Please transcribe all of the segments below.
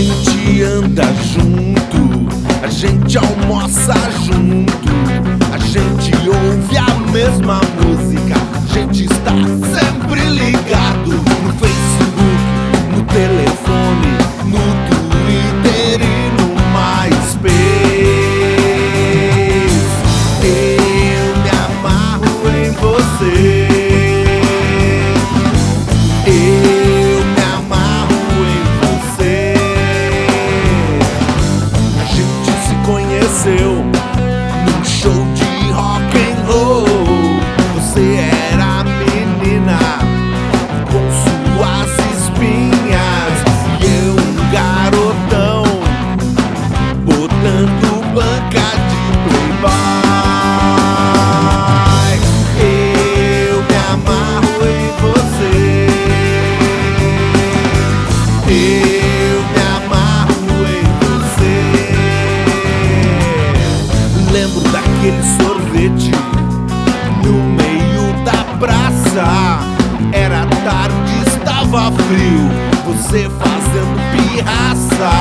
gente anda junto, a gente almoça junto, a gente ouve a mesma música. Banca de playboy. Eu me amarro em você. Eu me amarro em você. Lembro daquele sorvete no meio da praça. Era tarde, estava frio. Você fazendo pirraça,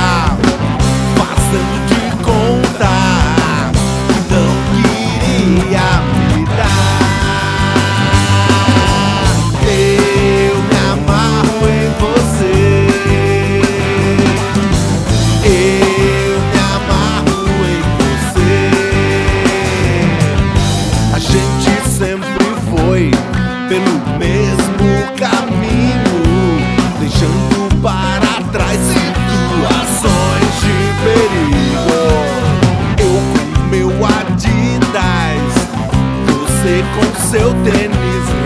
sempre foi pelo mesmo caminho, deixando para trás situações de perigo. Eu com meu Adidas, você com seu tênis.